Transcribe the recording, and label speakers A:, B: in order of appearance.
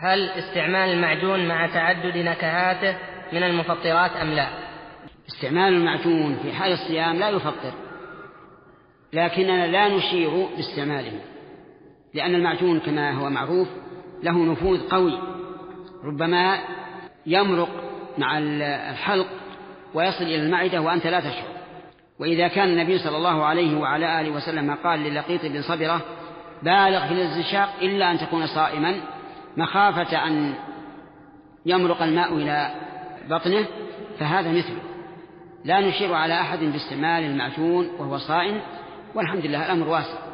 A: هل استعمال المعجون مع تعدد نكهاته من المفطرات أم لا؟
B: استعمال المعجون في حال الصيام لا يفطر لكننا لا نشير باستعماله لأن المعجون كما هو معروف له نفوذ قوي ربما يمرق مع الحلق ويصل إلى المعدة وأنت لا تشعر. وإذا كان النبي صلى الله عليه وعلى آله وسلم قال للقيط بن صبرة بالغ في الاستنشاق إلا أن تكون صائما مخافة أن يمرق الماء إلى بطنه فهذا مثله لا نشير على أحد باستعمال المعجون وهو صائم والحمد لله الأمر واسع.